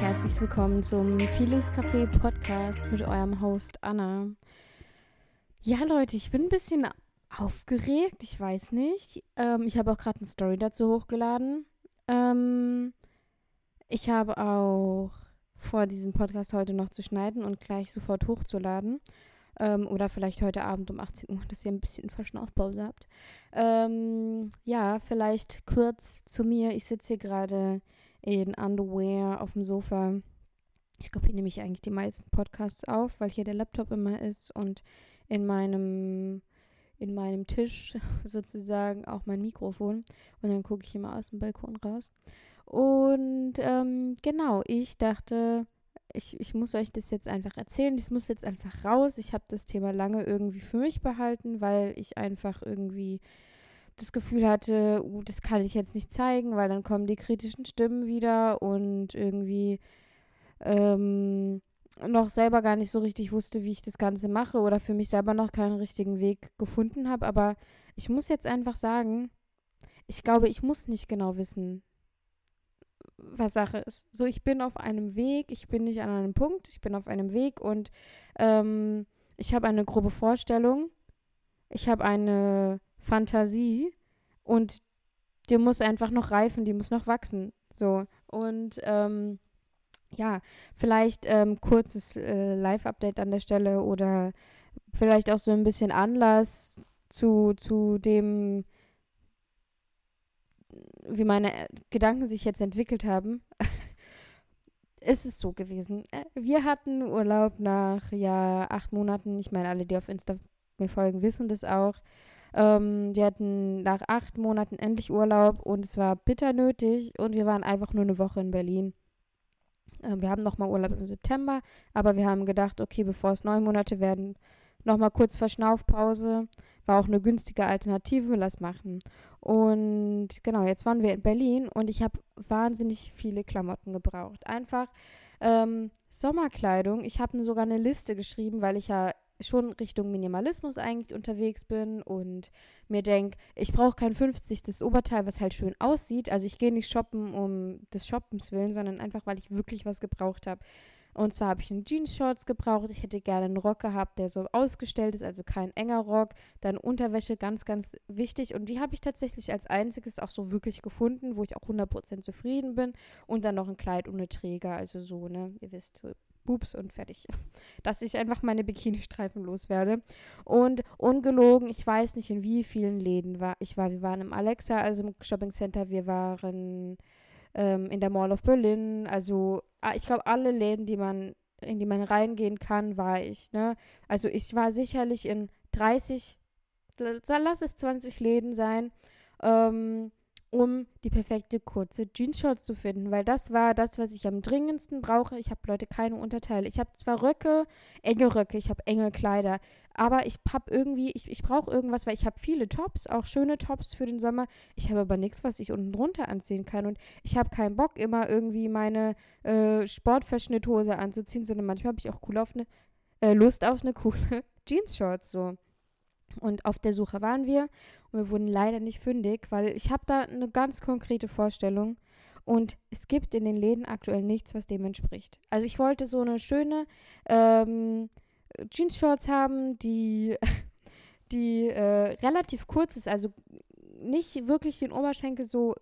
herzlich willkommen zum Feelings Café Podcast mit eurem Host Anna. Ja, Leute, ich bin ein bisschen aufgeregt, ich weiß nicht. Ähm, ich habe auch gerade eine Story dazu hochgeladen. Ähm, ich habe auch vor, diesen Podcast heute noch zu schneiden und gleich sofort hochzuladen. Ähm, oder vielleicht heute Abend um 18 Uhr, dass ihr ein bisschen Verschnaufpause habt. Ähm, ja, vielleicht kurz zu mir. Ich sitze hier gerade in Underwear auf dem Sofa. Ich glaube, hier nehme ich eigentlich die meisten Podcasts auf, weil hier der Laptop immer ist und in meinem in meinem Tisch sozusagen auch mein Mikrofon und dann gucke ich immer aus dem Balkon raus. Und ähm, genau, ich dachte, ich, ich muss euch das jetzt einfach erzählen. Das muss jetzt einfach raus. Ich habe das Thema lange irgendwie für mich behalten, weil ich einfach irgendwie das Gefühl hatte, uh, das kann ich jetzt nicht zeigen, weil dann kommen die kritischen Stimmen wieder und irgendwie ähm, noch selber gar nicht so richtig wusste, wie ich das Ganze mache oder für mich selber noch keinen richtigen Weg gefunden habe. Aber ich muss jetzt einfach sagen, ich glaube, ich muss nicht genau wissen, was Sache ist. So, ich bin auf einem Weg, ich bin nicht an einem Punkt, ich bin auf einem Weg und ähm, ich habe eine grobe Vorstellung, ich habe eine Fantasie und die muss einfach noch reifen, die muss noch wachsen. So. Und ähm, ja, vielleicht ähm, kurzes äh, Live-Update an der Stelle oder vielleicht auch so ein bisschen Anlass zu, zu dem, wie meine Gedanken sich jetzt entwickelt haben. ist es so gewesen. Äh, wir hatten Urlaub nach ja acht Monaten. Ich meine, alle, die auf Insta mir folgen, wissen das auch. Ähm, wir hatten nach acht Monaten endlich Urlaub und es war bitter nötig und wir waren einfach nur eine Woche in Berlin. Ähm, wir haben nochmal Urlaub im September, aber wir haben gedacht, okay, bevor es neun Monate werden, nochmal kurz Verschnaufpause. War auch eine günstige Alternative, lass machen. Und genau, jetzt waren wir in Berlin und ich habe wahnsinnig viele Klamotten gebraucht. Einfach ähm, Sommerkleidung. Ich habe sogar eine Liste geschrieben, weil ich ja schon Richtung Minimalismus eigentlich unterwegs bin und mir denke, ich brauche kein 50. Oberteil, was halt schön aussieht. Also ich gehe nicht shoppen um des Shoppens willen, sondern einfach, weil ich wirklich was gebraucht habe. Und zwar habe ich einen Jeans-Shorts gebraucht. Ich hätte gerne einen Rock gehabt, der so ausgestellt ist, also kein enger Rock. Dann Unterwäsche, ganz, ganz wichtig. Und die habe ich tatsächlich als einziges auch so wirklich gefunden, wo ich auch 100% zufrieden bin. Und dann noch ein Kleid ohne Träger, also so, ne, ihr wisst, so Boobs und fertig. Dass ich einfach meine Bikini-Streifen loswerde. Und ungelogen, ich weiß nicht, in wie vielen Läden war ich war. Wir waren im Alexa, also im Shopping Center. Wir waren ähm, in der Mall of Berlin. Also ah, ich glaube, alle Läden, die man, in die man reingehen kann, war ich. Ne? Also ich war sicherlich in 30, lass es 20 Läden sein. Ähm, um die perfekte kurze Jeans-Shorts zu finden, weil das war das, was ich am dringendsten brauche. Ich habe Leute keine Unterteile. Ich habe zwar Röcke, enge Röcke, ich habe enge Kleider, aber ich habe irgendwie, ich, ich brauche irgendwas, weil ich habe viele Tops, auch schöne Tops für den Sommer. Ich habe aber nichts, was ich unten drunter anziehen kann und ich habe keinen Bock, immer irgendwie meine äh, Sportverschnitthose anzuziehen, sondern manchmal habe ich auch cool auf eine, äh, Lust auf eine coole Jeans-Shorts so. Und auf der Suche waren wir. Und wir wurden leider nicht fündig, weil ich habe da eine ganz konkrete Vorstellung. Und es gibt in den Läden aktuell nichts, was dem entspricht. Also ich wollte so eine schöne ähm, Jeans-Shorts haben, die, die äh, relativ kurz ist, also nicht wirklich den Oberschenkel so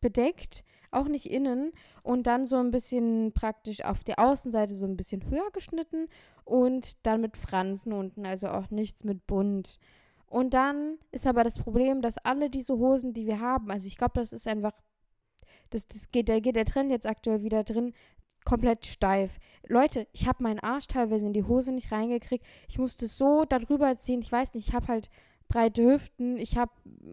bedeckt, auch nicht innen und dann so ein bisschen praktisch auf der Außenseite so ein bisschen höher geschnitten und dann mit Fransen unten, also auch nichts mit bunt. Und dann ist aber das Problem, dass alle diese Hosen, die wir haben, also ich glaube, das ist einfach, das, das geht, da geht der Trend jetzt aktuell wieder drin, komplett steif. Leute, ich habe meinen Arsch teilweise in die Hose nicht reingekriegt. Ich musste so darüber ziehen. Ich weiß nicht, ich habe halt breite Hüften, ich habe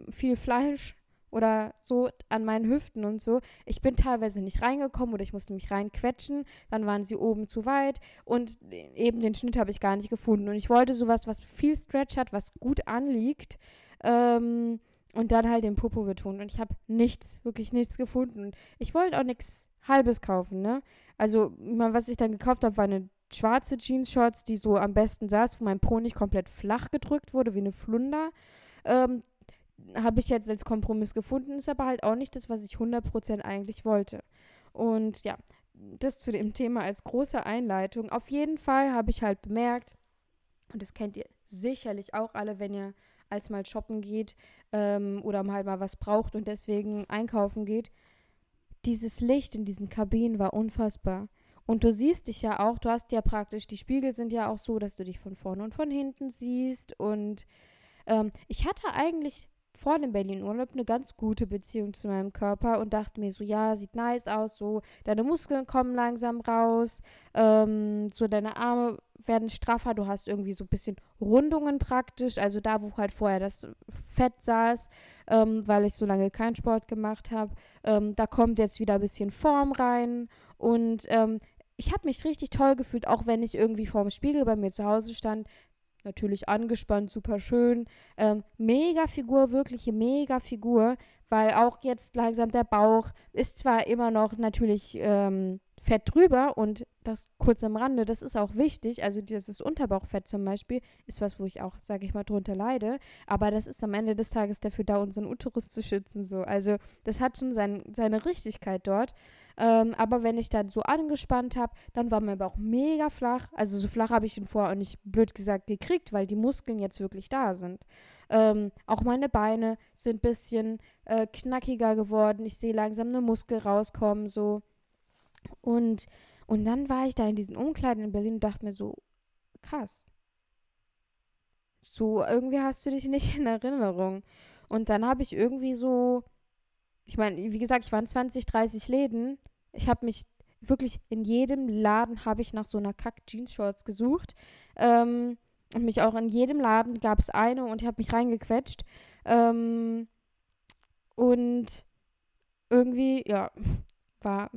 viel Fleisch oder so an meinen Hüften und so. Ich bin teilweise nicht reingekommen oder ich musste mich reinquetschen. Dann waren sie oben zu weit und eben den Schnitt habe ich gar nicht gefunden. Und ich wollte sowas, was viel Stretch hat, was gut anliegt. Ähm, und dann halt den Popo betont. Und ich habe nichts, wirklich nichts gefunden. Und ich wollte auch nichts Halbes kaufen, ne? Also, was ich dann gekauft habe, war eine schwarze Jeans-Shorts, die so am besten saß, wo mein Po nicht komplett flach gedrückt wurde, wie eine Flunder. Ähm, habe ich jetzt als Kompromiss gefunden, ist aber halt auch nicht das, was ich 100% eigentlich wollte. Und ja, das zu dem Thema als große Einleitung. Auf jeden Fall habe ich halt bemerkt, und das kennt ihr sicherlich auch alle, wenn ihr als mal shoppen geht ähm, oder mal mal was braucht und deswegen einkaufen geht. Dieses Licht in diesen Kabinen war unfassbar. Und du siehst dich ja auch, du hast ja praktisch, die Spiegel sind ja auch so, dass du dich von vorne und von hinten siehst. Und ähm, ich hatte eigentlich vor dem Berlin-Urlaub eine ganz gute Beziehung zu meinem Körper und dachte mir so, ja, sieht nice aus, so deine Muskeln kommen langsam raus, ähm, so deine Arme werden straffer, du hast irgendwie so ein bisschen Rundungen praktisch, also da, wo halt vorher das Fett saß, ähm, weil ich so lange keinen Sport gemacht habe, ähm, da kommt jetzt wieder ein bisschen Form rein und ähm, ich habe mich richtig toll gefühlt, auch wenn ich irgendwie vorm Spiegel bei mir zu Hause stand, natürlich angespannt, super schön. Ähm, mega Figur, wirkliche mega Figur, weil auch jetzt langsam der Bauch ist zwar immer noch natürlich ähm, Fett drüber und das kurz am Rande, das ist auch wichtig. Also dieses Unterbauchfett zum Beispiel ist was, wo ich auch, sage ich mal, drunter leide. Aber das ist am Ende des Tages dafür da, unseren Uterus zu schützen. So. Also das hat schon sein, seine Richtigkeit dort. Ähm, aber wenn ich dann so angespannt habe, dann war mein Bauch mega flach. Also so flach habe ich ihn vorher auch nicht blöd gesagt gekriegt, weil die Muskeln jetzt wirklich da sind. Ähm, auch meine Beine sind ein bisschen äh, knackiger geworden. Ich sehe langsam eine Muskel rauskommen, so. Und, und dann war ich da in diesen Umkleiden in Berlin und dachte mir so, krass. So, irgendwie hast du dich nicht in Erinnerung. Und dann habe ich irgendwie so, ich meine, wie gesagt, ich war in 20, 30 Läden ich habe mich wirklich in jedem Laden habe ich nach so einer Kack-Jeans-Shorts gesucht. Ähm, und mich auch in jedem Laden gab es eine und ich habe mich reingequetscht. Ähm, und irgendwie, ja, war,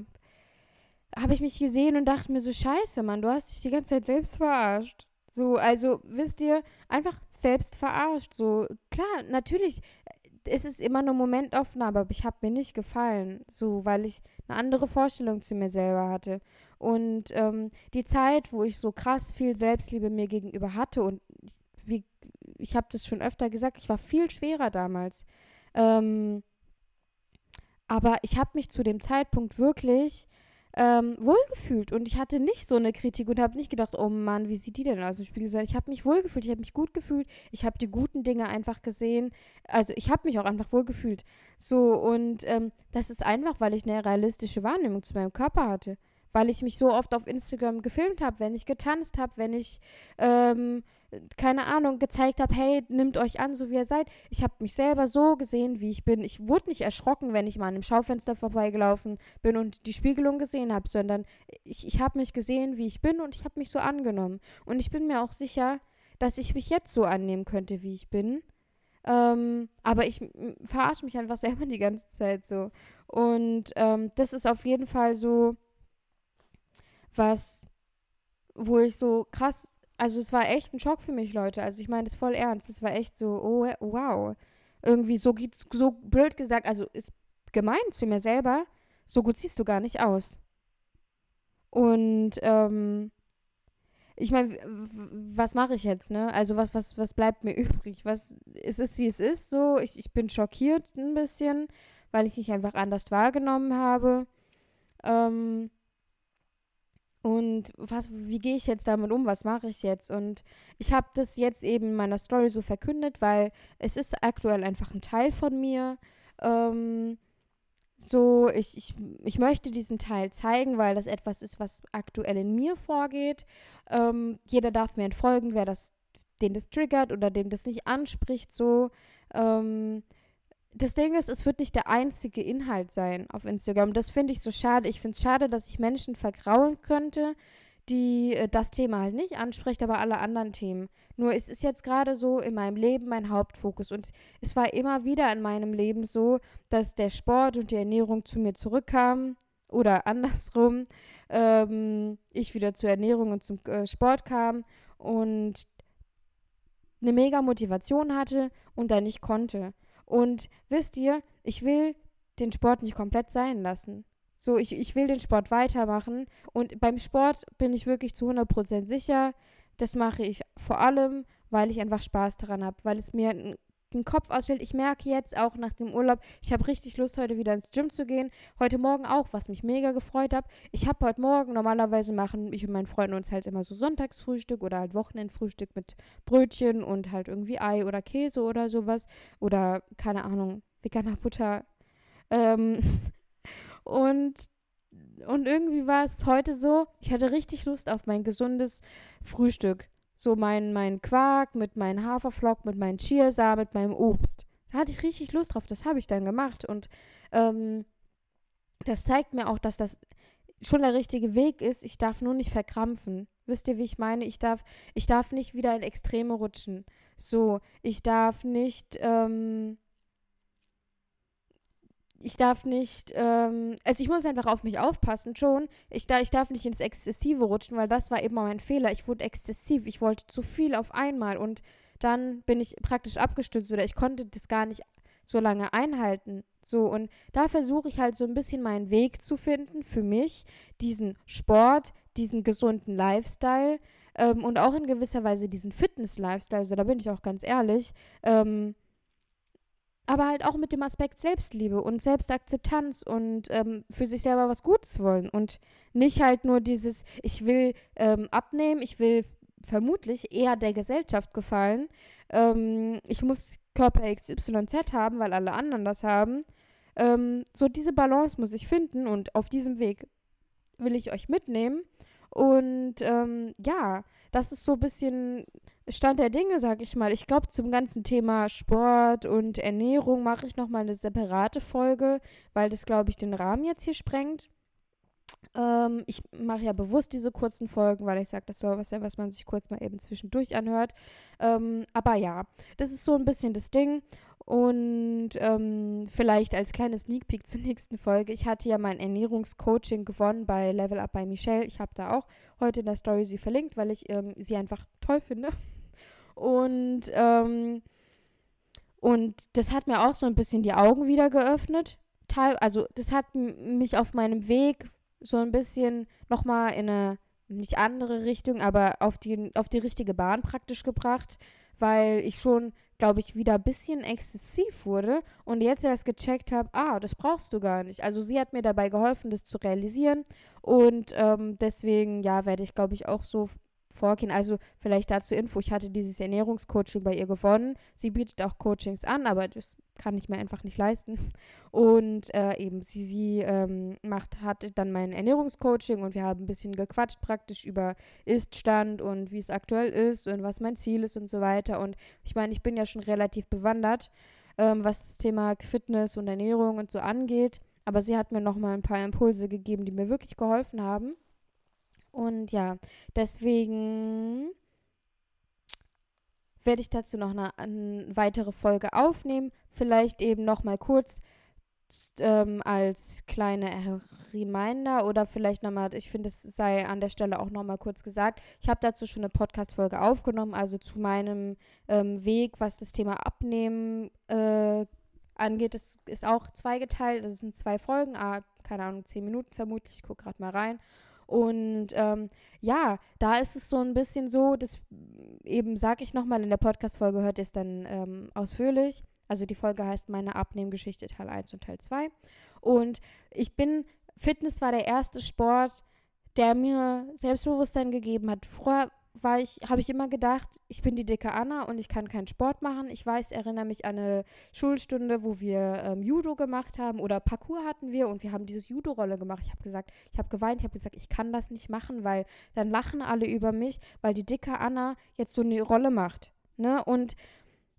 habe ich mich gesehen und dachte mir so, scheiße, Mann, du hast dich die ganze Zeit selbst verarscht. So, also, wisst ihr, einfach selbst verarscht. So, klar, natürlich es ist immer eine Momentaufnahme, aber ich habe mir nicht gefallen, so, weil ich eine andere Vorstellung zu mir selber hatte. Und ähm, die Zeit, wo ich so krass viel Selbstliebe mir gegenüber hatte und wie, ich habe das schon öfter gesagt, ich war viel schwerer damals. Ähm, aber ich habe mich zu dem Zeitpunkt wirklich ähm, wohlgefühlt und ich hatte nicht so eine Kritik und habe nicht gedacht, oh Mann, wie sieht die denn aus im Spiegel? Sondern ich habe mich wohlgefühlt, ich habe mich gut gefühlt, ich habe die guten Dinge einfach gesehen. Also ich habe mich auch einfach wohlgefühlt. So und ähm, das ist einfach, weil ich eine realistische Wahrnehmung zu meinem Körper hatte. Weil ich mich so oft auf Instagram gefilmt habe, wenn ich getanzt habe, wenn ich ähm, keine Ahnung, gezeigt habe, hey, nimmt euch an, so wie ihr seid. Ich habe mich selber so gesehen, wie ich bin. Ich wurde nicht erschrocken, wenn ich mal an einem Schaufenster vorbeigelaufen bin und die Spiegelung gesehen habe, sondern ich, ich habe mich gesehen, wie ich bin und ich habe mich so angenommen. Und ich bin mir auch sicher, dass ich mich jetzt so annehmen könnte, wie ich bin. Ähm, aber ich verarsche mich einfach selber die ganze Zeit so. Und ähm, das ist auf jeden Fall so was, wo ich so krass also es war echt ein Schock für mich, Leute. Also ich meine das voll ernst. Es war echt so, oh wow. Irgendwie so geht's, so blöd gesagt, also ist gemein zu mir selber, so gut siehst du gar nicht aus. Und ähm, ich meine, was mache ich jetzt, ne? Also was, was, was bleibt mir übrig? Was, es ist, wie es ist, so. Ich, ich bin schockiert ein bisschen, weil ich mich einfach anders wahrgenommen habe. Ähm, und was, wie gehe ich jetzt damit um? Was mache ich jetzt? Und ich habe das jetzt eben in meiner Story so verkündet, weil es ist aktuell einfach ein Teil von mir. Ähm, so, ich, ich, ich möchte diesen Teil zeigen, weil das etwas ist, was aktuell in mir vorgeht. Ähm, jeder darf mir entfolgen, wer das, den das triggert oder dem das nicht anspricht, so. Ähm, das Ding ist, es wird nicht der einzige Inhalt sein auf Instagram. Das finde ich so schade. Ich finde es schade, dass ich Menschen vergrauen könnte, die äh, das Thema halt nicht anspricht, aber alle anderen Themen. Nur es ist jetzt gerade so in meinem Leben mein Hauptfokus. Und es war immer wieder in meinem Leben so, dass der Sport und die Ernährung zu mir zurückkamen. Oder andersrum, ähm, ich wieder zur Ernährung und zum äh, Sport kam und eine mega Motivation hatte und dann nicht konnte. Und wisst ihr, ich will den Sport nicht komplett sein lassen. So, ich, ich will den Sport weitermachen. Und beim Sport bin ich wirklich zu 100% sicher. Das mache ich vor allem, weil ich einfach Spaß daran habe. Weil es mir ein den Kopf ausstellt. Ich merke jetzt auch nach dem Urlaub, ich habe richtig Lust, heute wieder ins Gym zu gehen. Heute Morgen auch, was mich mega gefreut hat. Ich habe heute Morgen, normalerweise machen ich und mein Freund uns halt immer so Sonntagsfrühstück oder halt Wochenendfrühstück mit Brötchen und halt irgendwie Ei oder Käse oder sowas. Oder, keine Ahnung, veganer Butter. Ähm, und und irgendwie war es heute so, ich hatte richtig Lust auf mein gesundes Frühstück. So mein, mein Quark mit meinem Haferflock, mit meinem Chiasamen, mit meinem Obst. Da hatte ich richtig Lust drauf. Das habe ich dann gemacht. Und ähm, das zeigt mir auch, dass das schon der richtige Weg ist. Ich darf nur nicht verkrampfen. Wisst ihr, wie ich meine? Ich darf, ich darf nicht wieder in Extreme rutschen. So, ich darf nicht, ähm, ich darf nicht, ähm, also ich muss einfach auf mich aufpassen, schon. Ich, da, ich darf nicht ins Exzessive rutschen, weil das war eben mein Fehler. Ich wurde exzessiv, ich wollte zu viel auf einmal und dann bin ich praktisch abgestürzt oder ich konnte das gar nicht so lange einhalten. So, und da versuche ich halt so ein bisschen meinen Weg zu finden für mich, diesen Sport, diesen gesunden Lifestyle ähm, und auch in gewisser Weise diesen Fitness-Lifestyle, also da bin ich auch ganz ehrlich, ähm, aber halt auch mit dem Aspekt Selbstliebe und Selbstakzeptanz und ähm, für sich selber was Gutes wollen und nicht halt nur dieses, ich will ähm, abnehmen, ich will vermutlich eher der Gesellschaft gefallen, ähm, ich muss Körper XYZ haben, weil alle anderen das haben. Ähm, so diese Balance muss ich finden und auf diesem Weg will ich euch mitnehmen. Und ähm, ja, das ist so ein bisschen Stand der Dinge, sag ich mal. Ich glaube, zum ganzen Thema Sport und Ernährung mache ich nochmal eine separate Folge, weil das, glaube ich, den Rahmen jetzt hier sprengt. Ähm, ich mache ja bewusst diese kurzen Folgen, weil ich sage, das soll was sein, was man sich kurz mal eben zwischendurch anhört. Ähm, aber ja, das ist so ein bisschen das Ding. Und ähm, vielleicht als kleines Sneak Peek zur nächsten Folge. Ich hatte ja mein Ernährungscoaching gewonnen bei Level Up bei Michelle. Ich habe da auch heute in der Story sie verlinkt, weil ich ähm, sie einfach toll finde. Und, ähm, und das hat mir auch so ein bisschen die Augen wieder geöffnet. Also das hat mich auf meinem Weg so ein bisschen nochmal in eine nicht andere Richtung, aber auf die, auf die richtige Bahn praktisch gebracht, weil ich schon, glaube ich, wieder ein bisschen exzessiv wurde und jetzt erst gecheckt habe, ah, das brauchst du gar nicht. Also sie hat mir dabei geholfen, das zu realisieren und ähm, deswegen, ja, werde ich, glaube ich, auch so vorgehen. Also vielleicht dazu Info, ich hatte dieses Ernährungscoaching bei ihr gewonnen. Sie bietet auch Coachings an, aber das kann ich mir einfach nicht leisten. Und äh, eben sie, sie ähm, macht, hat dann mein Ernährungscoaching und wir haben ein bisschen gequatscht praktisch über Iststand und wie es aktuell ist und was mein Ziel ist und so weiter. Und ich meine, ich bin ja schon relativ bewandert, ähm, was das Thema Fitness und Ernährung und so angeht. Aber sie hat mir nochmal ein paar Impulse gegeben, die mir wirklich geholfen haben. Und ja, deswegen werde ich dazu noch eine, eine, weitere Folge aufnehmen. Vielleicht eben noch mal kurz ähm, als kleine Reminder oder vielleicht nochmal, ich finde, es sei an der Stelle auch nochmal kurz gesagt. Ich habe dazu schon eine Podcast-Folge aufgenommen, also zu meinem ähm, Weg, was das Thema Abnehmen äh, angeht. Das ist auch zweigeteilt. Das sind zwei Folgen, ah, keine Ahnung, zehn Minuten vermutlich. Ich gucke gerade mal rein. Und ähm, ja, da ist es so ein bisschen so, das eben sage ich nochmal in der Podcast-Folge, hört ihr es dann ähm, ausführlich. Also die Folge heißt Meine Abnehmgeschichte Teil 1 und Teil 2. Und ich bin, Fitness war der erste Sport, der mir Selbstbewusstsein gegeben hat. Vorher war ich, habe ich immer gedacht, ich bin die dicke Anna und ich kann keinen Sport machen. Ich weiß, erinnere mich an eine Schulstunde, wo wir ähm, Judo gemacht haben oder Parkour hatten wir und wir haben dieses Judo-Rolle gemacht. Ich habe gesagt, ich habe geweint, ich habe gesagt, ich kann das nicht machen, weil dann lachen alle über mich, weil die dicke Anna jetzt so eine Rolle macht. Ne? Und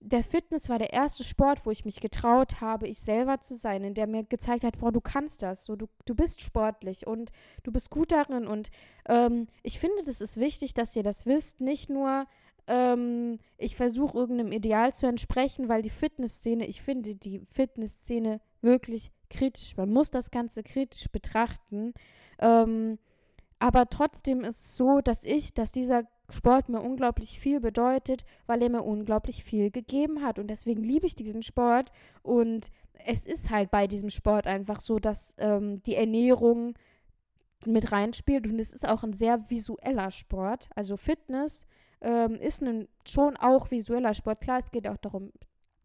der Fitness war der erste Sport, wo ich mich getraut habe, ich selber zu sein, in der mir gezeigt hat, boah, du kannst das, so, du, du bist sportlich und du bist gut darin. Und ähm, ich finde, das ist wichtig, dass ihr das wisst. Nicht nur, ähm, ich versuche irgendeinem Ideal zu entsprechen, weil die Fitnessszene, ich finde die Fitnessszene wirklich kritisch. Man muss das Ganze kritisch betrachten. Ähm, aber trotzdem ist es so, dass ich, dass dieser Sport mir unglaublich viel bedeutet, weil er mir unglaublich viel gegeben hat. Und deswegen liebe ich diesen Sport. Und es ist halt bei diesem Sport einfach so, dass ähm, die Ernährung mit reinspielt. Und es ist auch ein sehr visueller Sport. Also Fitness ähm, ist ein, schon auch visueller Sport. Klar, es geht auch darum,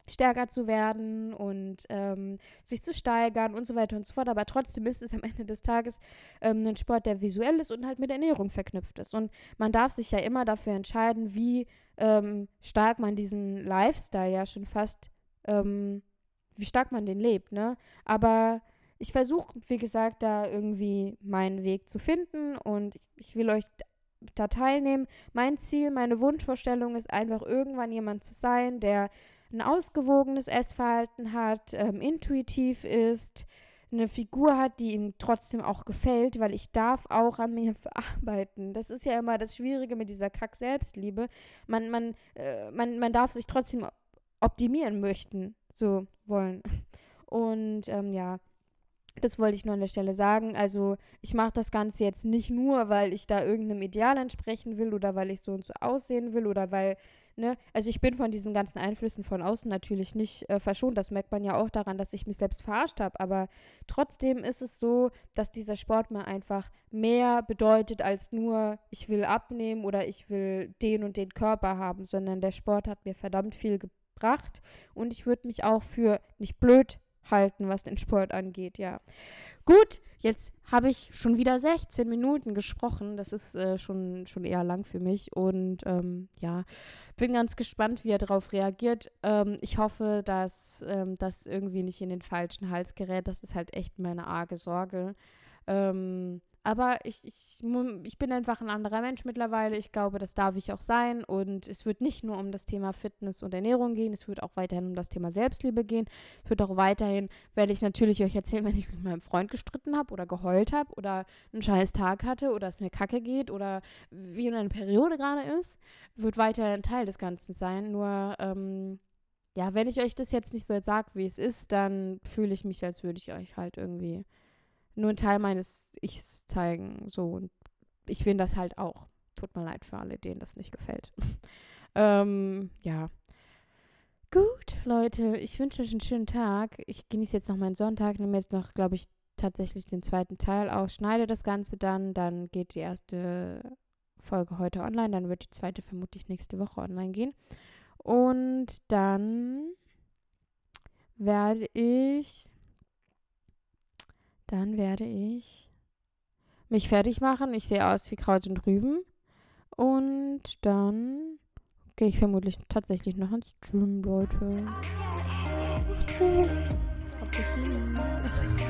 stärker zu werden und ähm, sich zu steigern und so weiter und so fort. Aber trotzdem ist es am Ende des Tages ähm, ein Sport, der visuell ist und halt mit Ernährung verknüpft ist. Und man darf sich ja immer dafür entscheiden, wie ähm, stark man diesen Lifestyle ja schon fast, ähm, wie stark man den lebt, ne? Aber ich versuche, wie gesagt, da irgendwie meinen Weg zu finden und ich, ich will euch da teilnehmen. Mein Ziel, meine Wunschvorstellung ist einfach irgendwann jemand zu sein, der ein ausgewogenes Essverhalten hat, ähm, intuitiv ist, eine Figur hat, die ihm trotzdem auch gefällt, weil ich darf auch an mir arbeiten. Das ist ja immer das Schwierige mit dieser Kack-Selbstliebe. Man, man, äh, man, man darf sich trotzdem optimieren möchten, so wollen. Und ähm, ja, das wollte ich nur an der Stelle sagen. Also ich mache das Ganze jetzt nicht nur, weil ich da irgendeinem Ideal entsprechen will oder weil ich so und so aussehen will oder weil, ne, also ich bin von diesen ganzen Einflüssen von außen natürlich nicht äh, verschont. Das merkt man ja auch daran, dass ich mich selbst verarscht habe. Aber trotzdem ist es so, dass dieser Sport mir einfach mehr bedeutet als nur, ich will abnehmen oder ich will den und den Körper haben, sondern der Sport hat mir verdammt viel gebracht und ich würde mich auch für nicht blöd halten, was den Sport angeht, ja. Gut, jetzt habe ich schon wieder 16 Minuten gesprochen. Das ist äh, schon, schon eher lang für mich. Und ähm, ja, bin ganz gespannt, wie er darauf reagiert. Ähm, ich hoffe, dass ähm, das irgendwie nicht in den falschen Hals gerät. Das ist halt echt meine arge Sorge. Ähm, aber ich, ich, ich bin einfach ein anderer Mensch mittlerweile. Ich glaube, das darf ich auch sein. Und es wird nicht nur um das Thema Fitness und Ernährung gehen, es wird auch weiterhin um das Thema Selbstliebe gehen. Es wird auch weiterhin, werde ich natürlich euch erzählen, wenn ich mit meinem Freund gestritten habe oder geheult habe oder einen scheiß Tag hatte oder es mir kacke geht oder wie eine Periode gerade ist, wird weiterhin Teil des Ganzen sein. Nur, ähm, ja, wenn ich euch das jetzt nicht so sage, wie es ist, dann fühle ich mich, als würde ich euch halt irgendwie nur einen Teil meines Ichs zeigen. So, und ich bin das halt auch. Tut mir leid für alle, denen das nicht gefällt. ähm, ja. Gut, Leute, ich wünsche euch einen schönen Tag. Ich genieße jetzt noch meinen Sonntag, nehme jetzt noch, glaube ich, tatsächlich den zweiten Teil aus, schneide das Ganze dann, dann geht die erste Folge heute online, dann wird die zweite vermutlich nächste Woche online gehen. Und dann werde ich dann werde ich mich fertig machen. Ich sehe aus wie Kraut und Rüben. Und dann gehe ich vermutlich tatsächlich noch ins Gym, Leute.